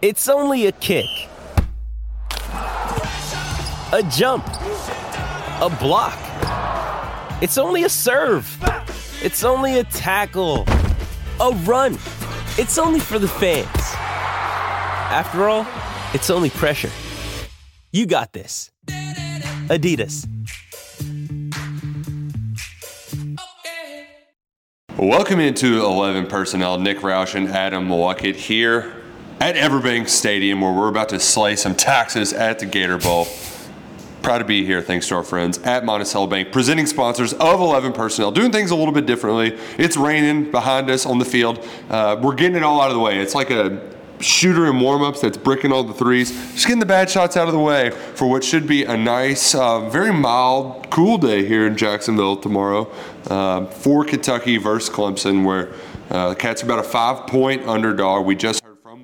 It's only a kick, a jump, a block. It's only a serve. It's only a tackle, a run. It's only for the fans. After all, it's only pressure. You got this. Adidas. Welcome into 11 Personnel. Nick Roush and Adam Luckett here at Everbank Stadium where we're about to slay some taxes at the Gator Bowl. Proud to be here thanks to our friends at Monticello Bank, presenting sponsors of 11 Personnel, doing things a little bit differently. It's raining behind us on the field. Uh, we're getting it all out of the way. It's like a shooter in warm-ups that's bricking all the threes. Just getting the bad shots out of the way for what should be a nice, uh, very mild, cool day here in Jacksonville tomorrow uh, for Kentucky versus Clemson, where uh, the Cats are about a five-point underdog. We just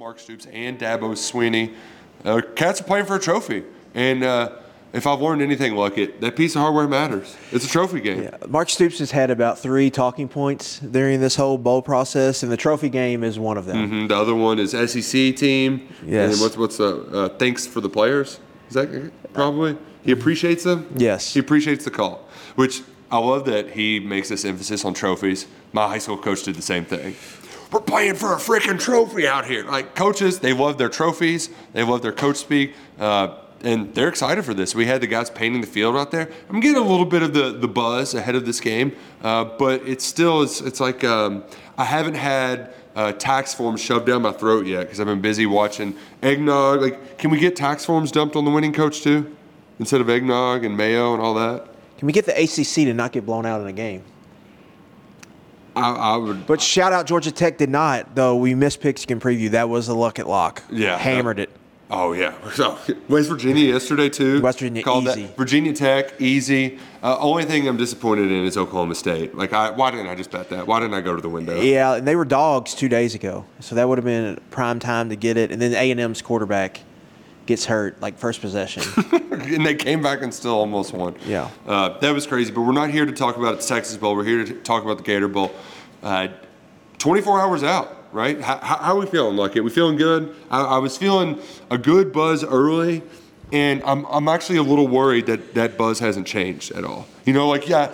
Mark Stoops and Dabo Swinney. Uh, Cats are playing for a trophy, and uh, if I've learned anything, look, it that piece of hardware matters. It's a trophy game. Yeah, Mark Stoops has had about three talking points during this whole bowl process, and the trophy game is one of them. Mhm, The other one is SEC team. Yes. And what's what's the uh, thanks for the players? Is that probably he appreciates them? Yes. He appreciates the call, which I love that he makes this emphasis on trophies. My high school coach did the same thing. We're playing for a freaking trophy out here. Like coaches, they love their trophies. They love their coach speak. Uh, and they're excited for this. We had the guys painting the field out there. I'm getting a little bit of the, the buzz ahead of this game, uh, but it's still it's, it's like um, I haven't had uh, tax forms shoved down my throat yet because I've been busy watching eggnog. Like, can we get tax forms dumped on the winning coach too, instead of eggnog and mayo and all that? Can we get the ACC to not get blown out in a game? I, I would. But shout out Georgia Tech did not, though we missed pigskin preview. That was a Luckett lock. Yeah. Hammered it. Oh yeah, so West Virginia yesterday too. West Virginia, called easy. That. Virginia Tech easy. Uh, only thing I'm disappointed in is Oklahoma State. Like, I, why didn't I just bet that? Why didn't I go to the window? Yeah, and they were dogs two days ago, so that would have been prime time to get it. And then A and M's quarterback gets hurt like first possession. and they came back and still almost won. Yeah. Uh, that was crazy. But we're not here to talk about the Texas Bowl. We're here to talk about the Gator Bowl. Uh, 24 hours out, right? How, how, are we feeling, Lucky? We feeling good? I, I was feeling a good buzz early, and I'm, I'm actually a little worried that that buzz hasn't changed at all. You know, like, yeah,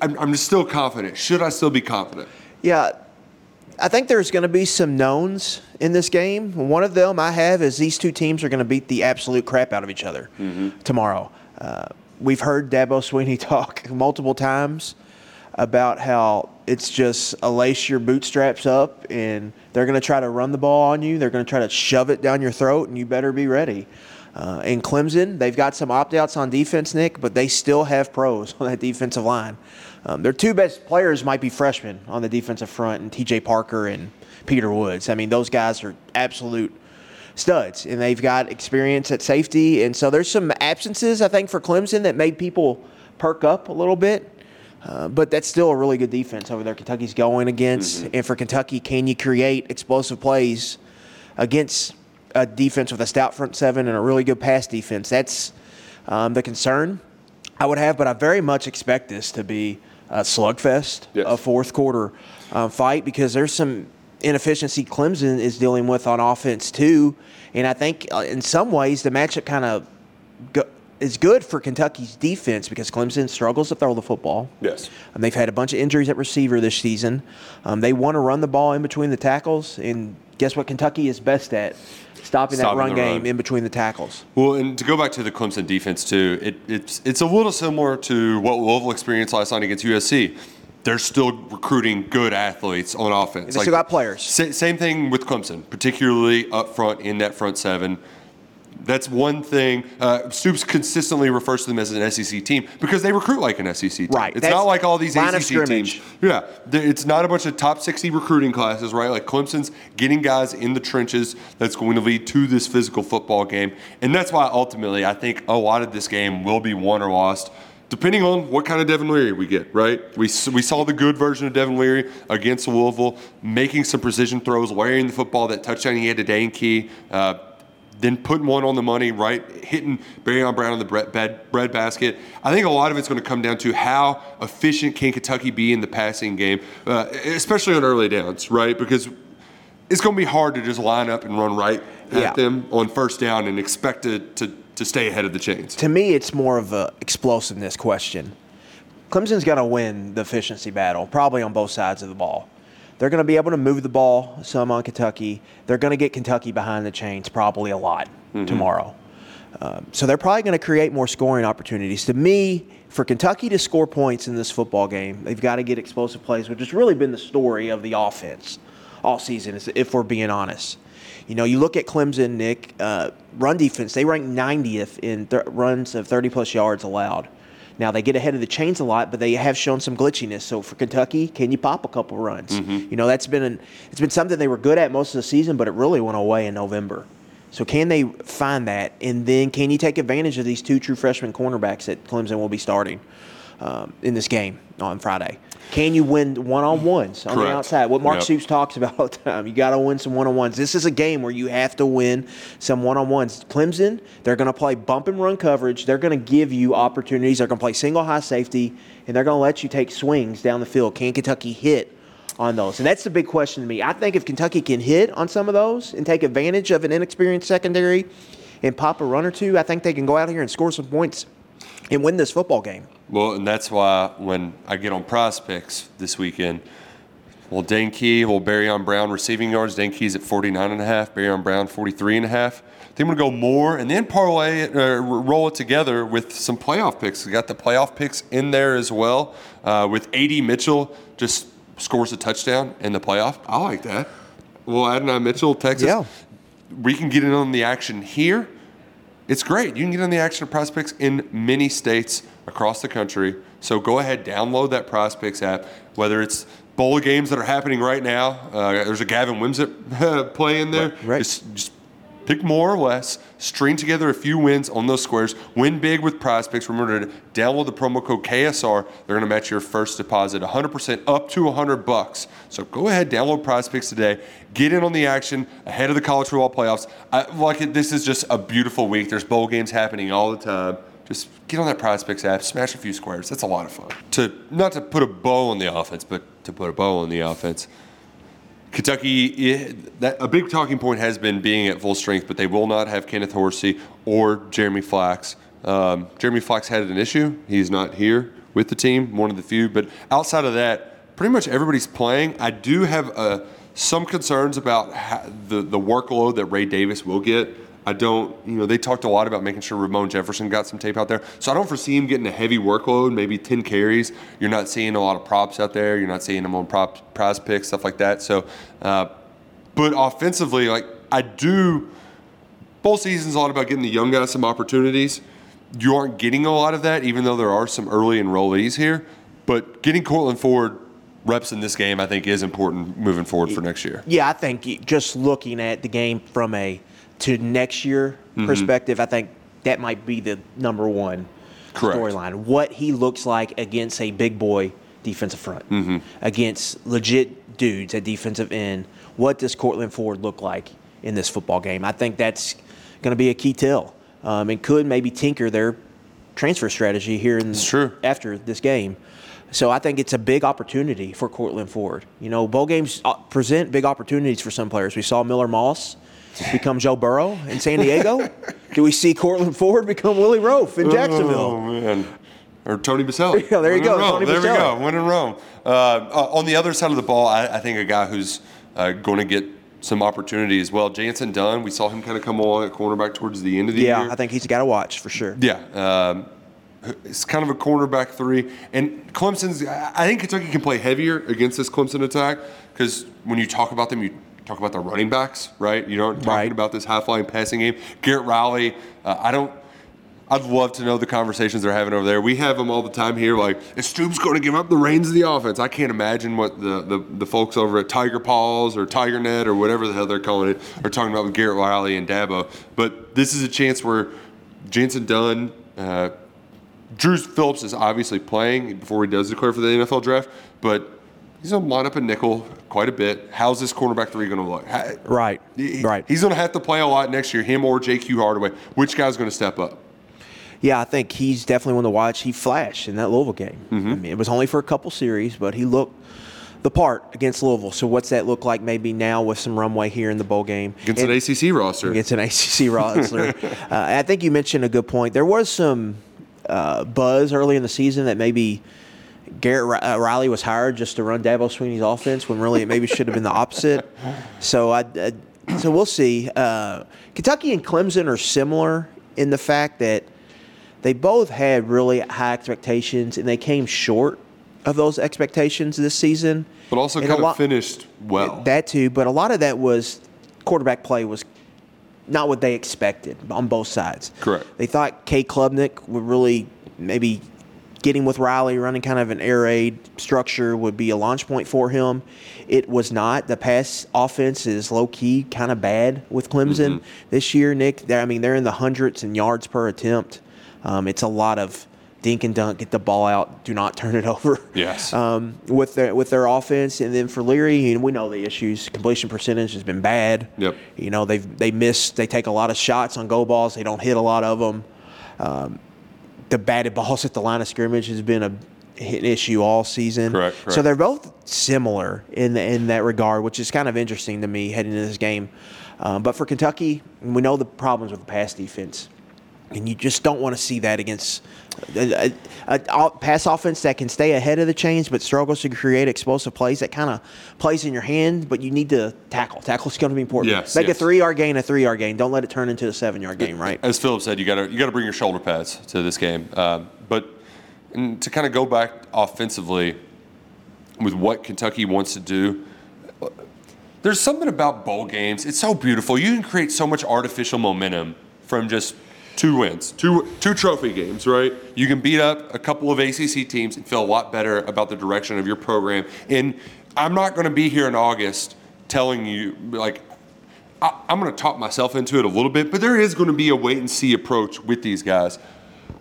I'm, I'm just still confident. Should I still be confident? yeah, I think there's going to be some knowns in this game. One of them I have is these two teams are going to beat the absolute crap out of each other tomorrow. Uh, we've heard Dabo Swinney talk multiple times about how it's just a lace your bootstraps up and they're going to try to run the ball on you. They're going to try to shove it down your throat, and you better be ready. Uh, in Clemson, they've got some opt outs on defense, Nick, but they still have pros on that defensive line. Um, their two best players might be freshmen on the defensive front, and TJ Parker and Peter Woods. I mean, those guys are absolute studs, and they've got experience at safety. And so there's some absences, I think, for Clemson that made people perk up a little bit. Uh, but that's still a really good defense over there. Kentucky's going against, and for Kentucky, can you create explosive plays against a defense with a stout front seven and a really good pass defense? That's um, the concern I would have. But I very much expect this to be a slugfest, Yes. a fourth quarter um, fight because there's some inefficiency Clemson is dealing with on offense too, and I think uh, in some ways the matchup kind of go- is good for Kentucky's defense because Clemson struggles to throw the football. Yes. Um, they've had a bunch of injuries at receiver this season. Um, they want to run the ball in between the tackles, and guess what? Kentucky is best at stopping, Stopping that run game run. in between the tackles. Well, and to go back to the Clemson defense too, it, it's it's a little similar to what Louisville experienced last night against USC. They're still recruiting good athletes on offense. They still got players. Sa- same thing with Clemson, particularly up front in that front seven. That's one thing. Uh, Stoops consistently refers to them as an SEC team because they recruit like an SEC team. Right. It's That's not like all these ACC teams. Yeah, it's not a bunch of top 60 recruiting classes, right? Like Clemson's getting guys in the trenches that's going to lead to this physical football game. And that's why ultimately I think a lot of this game will be won or lost. Depending on what kind of Devin Leary we get, right? We, we saw the good version of Devin Leary against Louisville, making some precision throws, wearing the football, that touchdown he had to Dane Key, uh, then putting one on the money, right? Hitting Barion Brown in the bread, bread, bread basket. I think a lot of it's going to come down to how efficient can Kentucky be in the passing game, uh, especially on early downs, right? Because it's going to be hard to just line up and run right at Yeah. them on first down and expect it to, to stay ahead of the chains. To me, it's more of a explosiveness question. Clemson's going to win the efficiency battle, probably on both sides of the ball. They're going to be able to move the ball some on Kentucky. They're going to get Kentucky behind the chains probably a lot tomorrow. Um, so they're probably going to create more scoring opportunities. To me, for Kentucky to score points in this football game, they've got to get explosive plays, which has really been the story of the offense all season, if we're being honest. You know, you look at Clemson, Nick, uh, run defense, they rank 90th in th- runs of 30 plus yards allowed. Now, they get ahead of the chains a lot, but they have shown some glitchiness. So for Kentucky, can you pop a couple runs? You know, that's been an, it's been something they were good at most of the season, but it really went away in November. So can they find that, and then can you take advantage of these two true freshman cornerbacks that Clemson will be starting um, in this game on Friday? Can you win one on ones on the outside? What Mark Yep. Stoops talks about all the time. You got to win some one on ones. This is a game where you have to win some one on ones. Clemson, they're going to play bump and run coverage. They're going to give you opportunities. They're going to play single high safety, and they're going to let you take swings down the field. Can Kentucky hit on those? And that's the big question to me. I think if Kentucky can hit on some of those and take advantage of an inexperienced secondary and pop a run or two, I think they can go out here and score some points and win this football game. Well, and that's why when I get on PrizePicks this weekend, well, Dane Key, well, Barion Brown receiving yards. Dane Key's at 49 and a half, Barion Brown 43 and a half. I think I'm going to go more and then parlay it, uh, roll it together with some playoff picks. We got the playoff picks in there as well. Uh, with AD Mitchell just scores a touchdown in the playoff. I like that. Well, Adonai Mitchell, Texas. Yeah. We can get in on the action here. It's great. You can get on the action of PrizePicks in many states across the country. So go ahead, download that PrizePicks app. Whether it's bowl games that are happening right now, uh, there's a Gavin Wimsatt play in there. Right, right. Just, just pick more or less, string together a few wins on those squares, win big with PrizePicks. Remember to download the promo code KSR. They're going to match your first deposit 100% up to 100 bucks. So go ahead, download PrizePicks today. Get in on the action ahead of the college football playoffs. I, like it, this is just a beautiful week. There's bowl games happening all the time. Just get on that PrizePicks app, smash a few squares. That's a lot of fun. To not to put a bow on the offense, but to put a bow on the offense. Kentucky, eh, that, a big talking point has been being at full strength, but they will not have Kenneth Horsey or Jeremy Flax. Um, Jeremy Flax had an issue. He's not here with the team, one of the few. But outside of that, pretty much everybody's playing. I do have uh, some concerns about the, the workload that Ray Davis will get. I don't, you know, they talked a lot about making sure Ramon Jefferson got some tape out there. So I don't foresee him getting a heavy workload, maybe 10 carries. You're not seeing a lot of props out there. You're not seeing them on prop, prize picks, stuff like that. So, uh, but offensively, like, I do, bowl season's a lot about getting the young guys some opportunities. You aren't getting a lot of that, even though there are some early enrollees here. But getting Courtland Ford reps in this game, I think, is important moving forward for next year. Yeah, I think just looking at the game from a to next year Mm-hmm. perspective, I think that might be the number one storyline. What he looks like against a big boy defensive front, Mm-hmm. against legit dudes at defensive end. What does Courtland Ford look like in this football game? I think that's going to be a key tell, um, and could maybe tinker their transfer strategy here in after this game. So I think it's a big opportunity for Courtland Ford. You know, bowl games uh, present big opportunities for some players. We saw Miller Moss become Joe Burrow in San Diego. Do we see Courtland Ford become Willie Roaf in Jacksonville? Oh man. Or Tony Boselli. Yeah, there you Win go. Tony there we go. Win in Rome. Uh, uh, on the other side of the ball, I, I think a guy who's uh, going to get some opportunity as well. Jantzen Dunn, we saw him kind of come along at cornerback towards the end of the Yeah, year. Yeah, I think he's got to watch for sure. Yeah. Um, it's kind of a cornerback three. And Clemson's, I I think Kentucky can play heavier against this Clemson attack because when you talk about them, you talk about the running backs, right? You aren't talking Right. about this high flying passing game. Garrett Riley, uh, I don't. I'd love to know the conversations they're having over there. We have them all the time here. Like, is Stoops going to give up the reins of the offense? I can't imagine what the, the, the folks over at Tiger Paws or Tiger Net or whatever the hell they're calling it are talking about with Garrett Riley and Dabo. But this is a chance where Jantzen Dunn, uh, Drew Phillips is obviously playing before he does declare for the NFL draft, but he's going to line up a nickel quite a bit. How's this cornerback three going to look? How- Right, he- right. He's going to have to play a lot next year, him or JQ Hardaway. Which guy's going to step up? Yeah, I think he's definitely one to watch. He flashed in that Louisville game. I mean, it was only for a couple series, but he looked the part against Louisville. So what's that look like maybe now with some runway here in the bowl game Against And- an ACC roster. against an ACC roster? uh, I think you mentioned a good point. There was some uh, buzz early in the season that maybe. Garrett uh, Riley was hired just to run Dabo Swinney's offense when really it maybe should have been the opposite. So I, I so we'll see. Uh, Kentucky and Clemson are similar in the fact that they both had really high expectations and they came short of those expectations this season. but also And kind of finished well. That too, but a lot of that was quarterback play was not what they expected on both sides. Correct. They thought Cade Klubnik would really maybe getting with Riley, running kind of an air raid structure would be a launch point for him. It was not. The pass offense is low key, kind of bad with Clemson this year. Nick, They're- I mean, they're in the hundreds and yards per attempt. Um, it's a lot of dink and dunk, get the ball out, do not turn it over. Yes. Um, with their with their offense, and then for Leary, and we know the issues. Completion percentage has been bad. Yep. You know they've they miss. They take a lot of shots on go balls. They don't hit a lot of them. Um, the batted balls at the line of scrimmage has been a an issue all season. Correct, So they're both similar in in that regard, which is kind of interesting to me heading into this game. Um, but for Kentucky, we know the problems with the pass defense, and you just don't want to see that against a, a, a, pass offense that can stay ahead of the chains but struggles to create explosive plays. That kind of plays in your hand, but you need to tackle. Tackle's going to be important. Yes, Make yes. a three yard gain a three yard gain. Don't let it turn into a seven yard gain. Right. As Philip said, you got to you got to bring your shoulder pads to this game. Um, but to kind of go back offensively with what Kentucky wants to do, there's something about bowl games. It's so beautiful. You can create so much artificial momentum from just two wins, two two trophy games, right? You can beat up a couple of ACC teams and feel a lot better about the direction of your program. And I'm not going to be here in August telling you like I, I'm going to talk myself into it a little bit, but there is going to be a wait and see approach with these guys.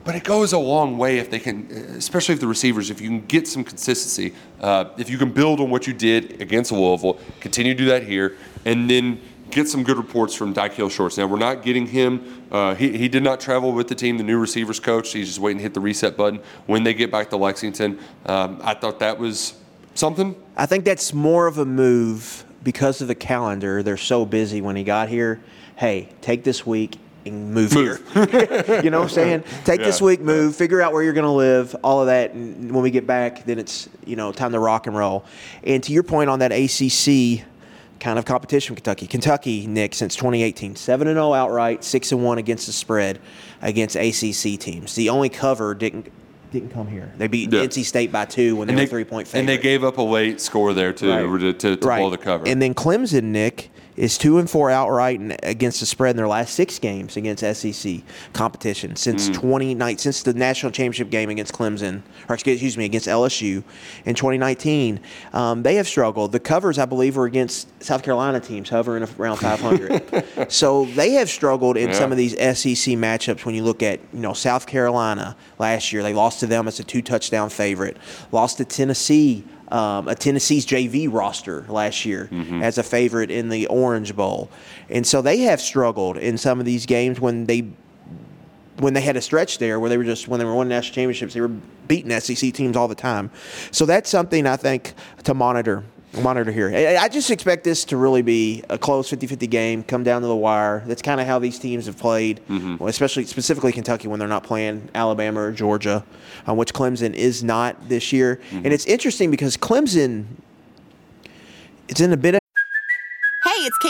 But it goes a long way if they can, especially if the receivers, if you can get some consistency, uh, if you can build on what you did against Louisville, continue to do that here, and then get some good reports from Daikiel Shorts. Now, we're not getting him, uh, he, he did not travel with the team, the new receivers coach. He's just waiting to hit the reset button when they get back to Lexington. Um, I thought that was something. I think that's more of a move because of the calendar. They're so busy when he got here. Hey, take this week and move, Move. here. you know what I'm saying? Take this week, move, figure out where you're going to live, all of that. And when we get back, then it's, you know, time to rock and roll. And to your point on that ACC kind of competition with Kentucky. Kentucky, Nick, since 2018, 7 and 0 outright, 6 and 1 against the spread against ACC teams. The only cover didn't didn't come here. They beat Yeah. NC State by 2 when they, were 3 point favorite. and they gave up a late score there too Right. to, to, to blow the cover. And then Clemson, Nick, is two and four outright and against the spread in their last six games against SEC competition Mm. since 2019, since the national championship game against Clemson, or excuse me, against LSU in 2019. Um, they have struggled. The covers, I believe, were against South Carolina teams hovering around 500. so they have struggled in Yeah. some of these SEC matchups. When you look at you know South Carolina last year, they lost to them as a two touchdown favorite. Lost to Tennessee um, a Tennessee's JV roster last year as a favorite in the Orange Bowl, and so they have struggled in some of these games when they when they had a stretch there where they were just when they were winning national championships they were beating SEC teams all the time. So that's something I think to monitor monitor here. I I just expect this to really be a close 50-50 game, come down to the wire. That's kind of how these teams have played, well, especially specifically Kentucky when they're not playing Alabama or Georgia, uh, which Clemson is not this year. And it's interesting because Clemson it's in a bit of Hey, it's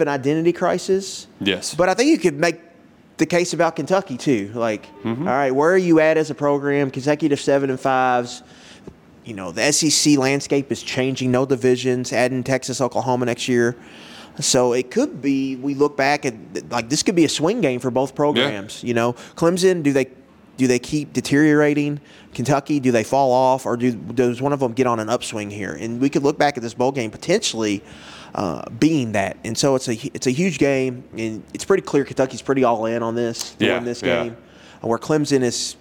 An identity crisis. yes. But I think you could make the case about Kentucky too. Like, mm-hmm. all right, where are you at as a program? Consecutive seven and fives. You know, the SEC landscape is changing. No divisions. Adding Texas, Oklahoma next year. So it could be. We look back at like this could be a swing game for both programs. You know, Clemson. Do they do they keep deteriorating? Kentucky, do they fall off, or do does one of them get on an upswing here? And we could look back at this bowl game potentially uh, being that. And so it's a it's a huge game, and it's pretty clear Kentucky's pretty all in on this Yeah, win this yeah. game. Where Clemson is,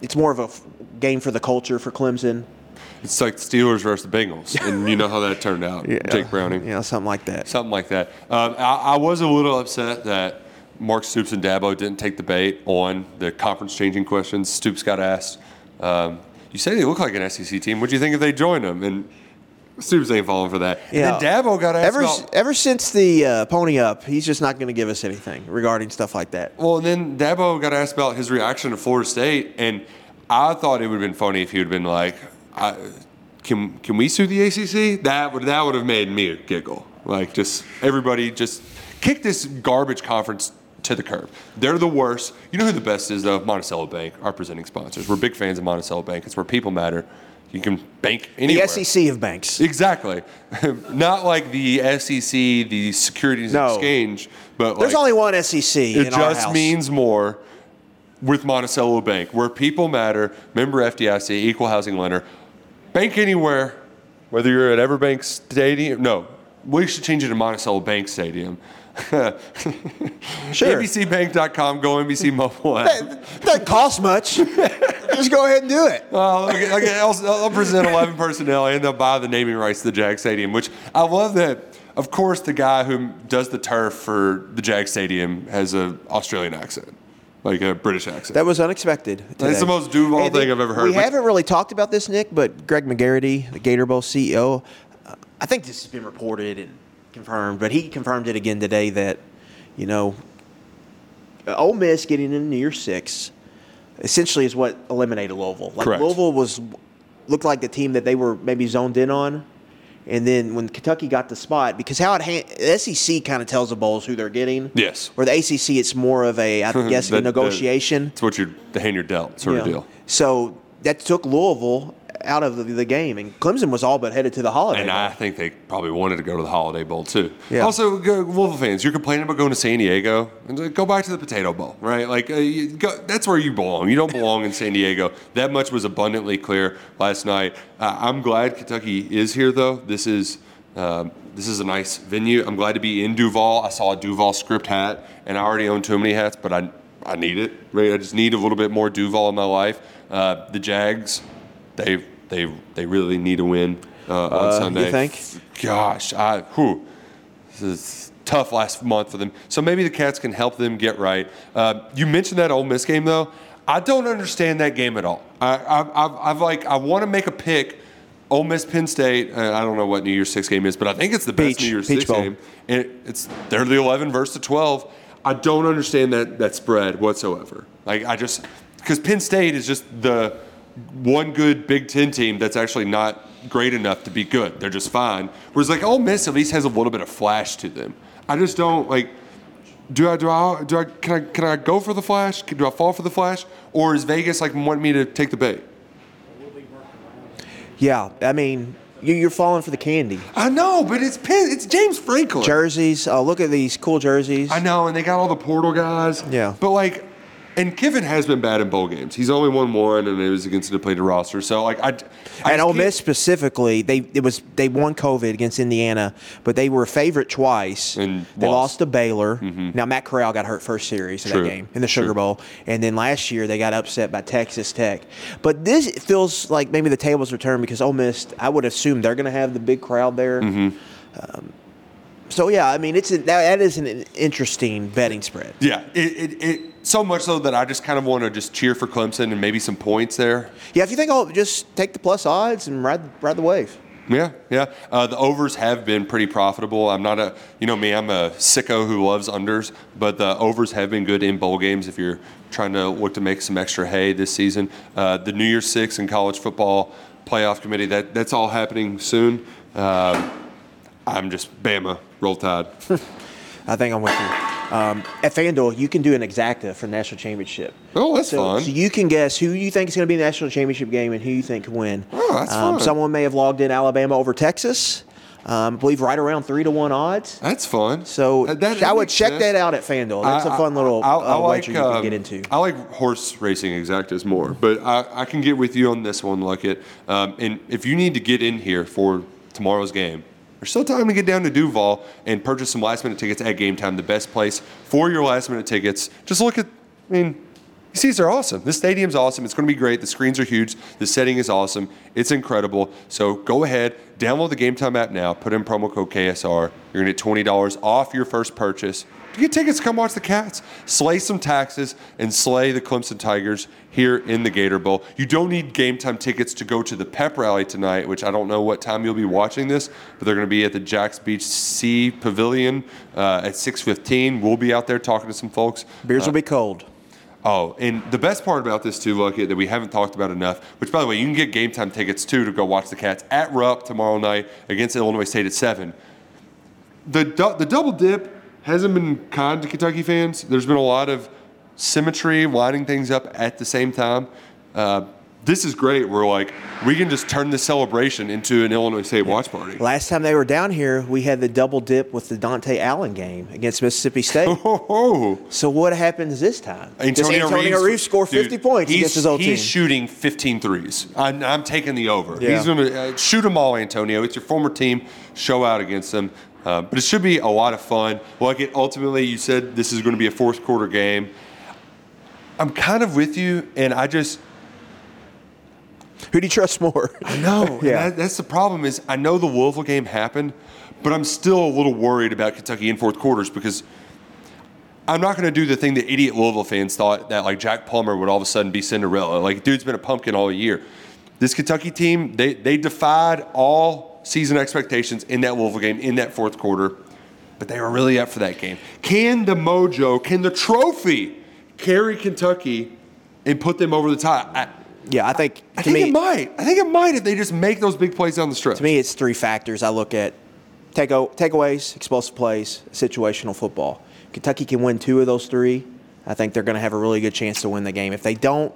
it's more of a f- game for the culture for Clemson. It's like the Steelers versus the Bengals, and you know how that turned out. yeah. Jake Browning. know, something like that. Something like that. Um, I, I was a little upset that Mark Stoops and Dabo didn't take the bait on the conference changing questions. Stoops got asked, um, You say they look like an SEC team. What do you think if they joined them? And Stoops ain't falling for that. Yeah. And then Dabo got asked Ever, about. ever since the uh, pony up, he's just not going to give us anything regarding stuff like that. Well, and then Dabo got asked about his reaction to Florida State, and I thought it would have been funny if he would have been like, I, "Can can we sue the ACC?" That would that would have made me giggle. Like just everybody just kick this garbage conference to the curb. They're the worst. You know who the best is though? Monticello Bank, our presenting sponsors. We're big fans of Monticello Bank. It's where people matter. You can bank anywhere. The SEC of banks. Exactly. Not like the SEC, the Securities No. Exchange, but There's like, only one SEC it in our just means more with Monticello Bank, where people matter, member FDIC, equal housing lender. Bank anywhere, whether you're at Everbank Stadium. No, we should change it to Monticello Bank Stadium. Sure. MBCbank.com, go MBC mobile app. It doesn't cost much. just go ahead and do it. Well, okay, okay, I'll, I'll present 11 personnel and they'll buy the naming rights to the Jag Stadium, which I love that. Of course, the guy who does the turf for the Jag Stadium has an Australian accent, like a British accent. That was unexpected. Today. the most Duval And thing I've ever heard. We But- haven't really talked about this, Nick, but Greg McGarity, the Gator Bowl CEO, uh, I think this has been reported and confirmed, but he confirmed it again today that, you know, Ole Miss getting in New Year Six essentially is what eliminated Louisville. Like Correct. Louisville was looked like the team that they were maybe zoned in on. And then when Kentucky got the spot, because how it ha- the SEC kind of tells the bowls who they're getting. Yes. Or the ACC, it's more of a, I guess, That- a negotiation. It's what you're, the hand you're dealt sort of deal. So that took Louisville out of the, the game, and Clemson was all but headed to the holiday. And Bowl. I think they probably wanted to go to the Holiday Bowl too. Yeah. Also, go, fans, you're complaining about going to San Diego. and Go back to the Potato Bowl, right? Like uh, you go, that's where you belong. You don't belong in San Diego. That much was abundantly clear last night. Uh, I'm glad Kentucky is here, though. This is. Um, this is a nice venue. I'm glad to be in Duval. I saw a Duval script hat, and I already own too many hats, but I I need it. Right? I just need a little bit more Duval in my life. Uh, the Jags, they they they really need a win uh, on Uh, you think? Gosh, I whew, this is tough last month for them. So maybe the Cats can help them get right. Uh, you mentioned that Ole Miss game though. I don't understand that game at all. I, I, I've, I've like I want to make a pick. Ole Miss, Penn State. Uh, I don't know what New Year's Six game is, but I think it's the best New Year's Peach Six Bowl. game. And it, it's they're the 11 versus the 12. I don't understand that that spread whatsoever. Like I just because Penn State is just the one good Big Ten team that's actually not great enough to be good. They're just fine. Whereas like Ole Miss at least has a little bit of flash to them. I just don't like. Do I do I do I can I can I go for the flash? Do I fall for the flash, or is Vegas like wanting me to take the bait? yeah, I mean, you, you're falling for the candy. I know, but it's it's James Franklin. Jerseys. Oh, look at these cool jerseys. I know, and they got all the portal guys. Yeah. But like, and Kiffin has been bad in bowl games. He's only won one, and it was against the depleted roster. So like, I. I and Ole Miss specifically, they it was they won COVID against Indiana, but they were a favorite twice. And they lost. lost to Baylor. Now Matt Corral got hurt first series of True. that game in the Sugar True. Bowl, and then last year they got upset by Texas Tech. But this feels like maybe the tables are turned because Ole Miss, I would assume they're going to have the big crowd there. Mm-hmm. Um, so yeah, I mean it's a, that, that is an interesting betting spread. Yeah, it, it, it so much so that I just kind of want to just cheer for Clemson and maybe some points there. Yeah, if you think I'll just take the plus odds and ride ride the wave. Yeah, yeah. Uh, the overs have been pretty profitable. I'm not a, you know me, I'm a sicko who loves unders, but the overs have been good in bowl games if you're trying to look to make some extra hay this season. Uh, the New Year's Six and college football playoff committee, that that's all happening soon. Um, I'm just Bama, roll tide. I think I'm with you. Um, at FanDuel, you can do an exacta for national championship. Oh, that's so, fun. So you can guess who you think is going to be in the national championship game and who you think can win. Oh, that's um, fun. Someone may have logged in Alabama over Texas. Um, I believe right around three to one odds. That's fun. So That- that- I would check sense. that out at FanDuel. That's a I- fun little I, I uh, like, wager you can um, get into. I like horse racing exactas more, but I, I can get with you on this one, like it. Um, and if you need to get in here for tomorrow's game, there's still time to get down to Duval and purchase some last minute tickets at Game Time, the best place for your last minute tickets. Just look at, I mean, these seats are awesome. This stadium's awesome. It's going to be great. The screens are huge. The setting is awesome. It's incredible. So go ahead, download the Game Time app now. Put in promo code KSR. You're going to get twenty dollars off your first purchase. To get tickets, to come watch the Cats, slay some taxes, and slay the Clemson Tigers here in the Gator Bowl. You don't need Game Time tickets to go to the pep rally tonight, which I don't know what time you'll be watching this, but they're going to be at the Jacks Beach Sea Pavilion uh, at 6:15. We'll be out there talking to some folks. Beers will be cold. Oh, and the best part about this too, Lucky, that we haven't talked about enough, which by the way, you can get game time tickets too to go watch the Cats at Rupp tomorrow night against Illinois State at seven. The the double dip hasn't been kind to Kentucky fans. There's been a lot of symmetry, lining things up at the same time. Uh, this is great. We're like, we can just turn this celebration into an Illinois State watch party. Last time they were down here, we had the double dip with the Dontaie Allen game against Mississippi State. Oh, so what happens this time? Does Antonio, Antonio Reeves, score 50 dude, points he's, against his old he's team? shooting 15 threes. I'm, I'm taking the over. Yeah. He's going to uh, shoot them all, Antonio. It's your former team. Show out against them. Uh, but it should be a lot of fun. Like it, ultimately, you said this is going to be a fourth quarter game. I'm kind of with you, and I just Who do you trust more? no. Yeah. that, that's the problem. Is I know the Louisville game happened, but I'm still a little worried about Kentucky in fourth quarters because I'm not going to do the thing that idiot Louisville fans thought that like Jack Plummer would all of a sudden be Cinderella. Like dude's been a pumpkin all year. This Kentucky team, they they defied all season expectations in that Louisville game in that fourth quarter, but they were really up for that game. Can the mojo, can the trophy carry Kentucky and put them over the top? I, yeah, I think I to think me, it might. I think it might if they just make those big plays down the stretch. to me, it's three factors. I look at take takeaways, explosive plays, situational football. Kentucky can win two of those three. I think they're going to have a really good chance to win the game. If they don't,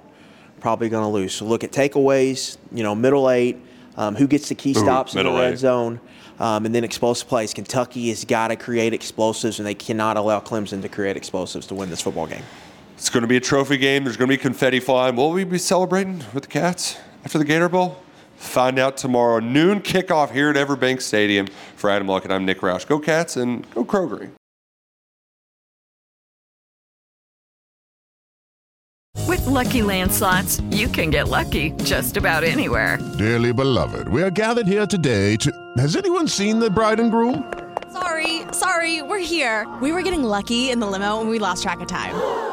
probably going to lose. So look at takeaways, you know, middle eight, um, who gets the key stops in the middle red eight. zone, um, and then explosive plays. Kentucky has got to create explosives, and they cannot allow Clemson to create explosives to win this football game. It's going to be a trophy game. There's going to be confetti flying. Will we be celebrating with the Cats after the Gator Bowl? Find out tomorrow. Noon kickoff here at Everbank Stadium. For Adam Luckett I'm Nick Roush. Go Cats and go Kroger. With Lucky Land slots, you can get lucky just about anywhere. Dearly beloved, we are gathered here today to. Has anyone seen the bride and groom? Sorry, sorry, we're here. We were getting lucky in the limo and we lost track of time.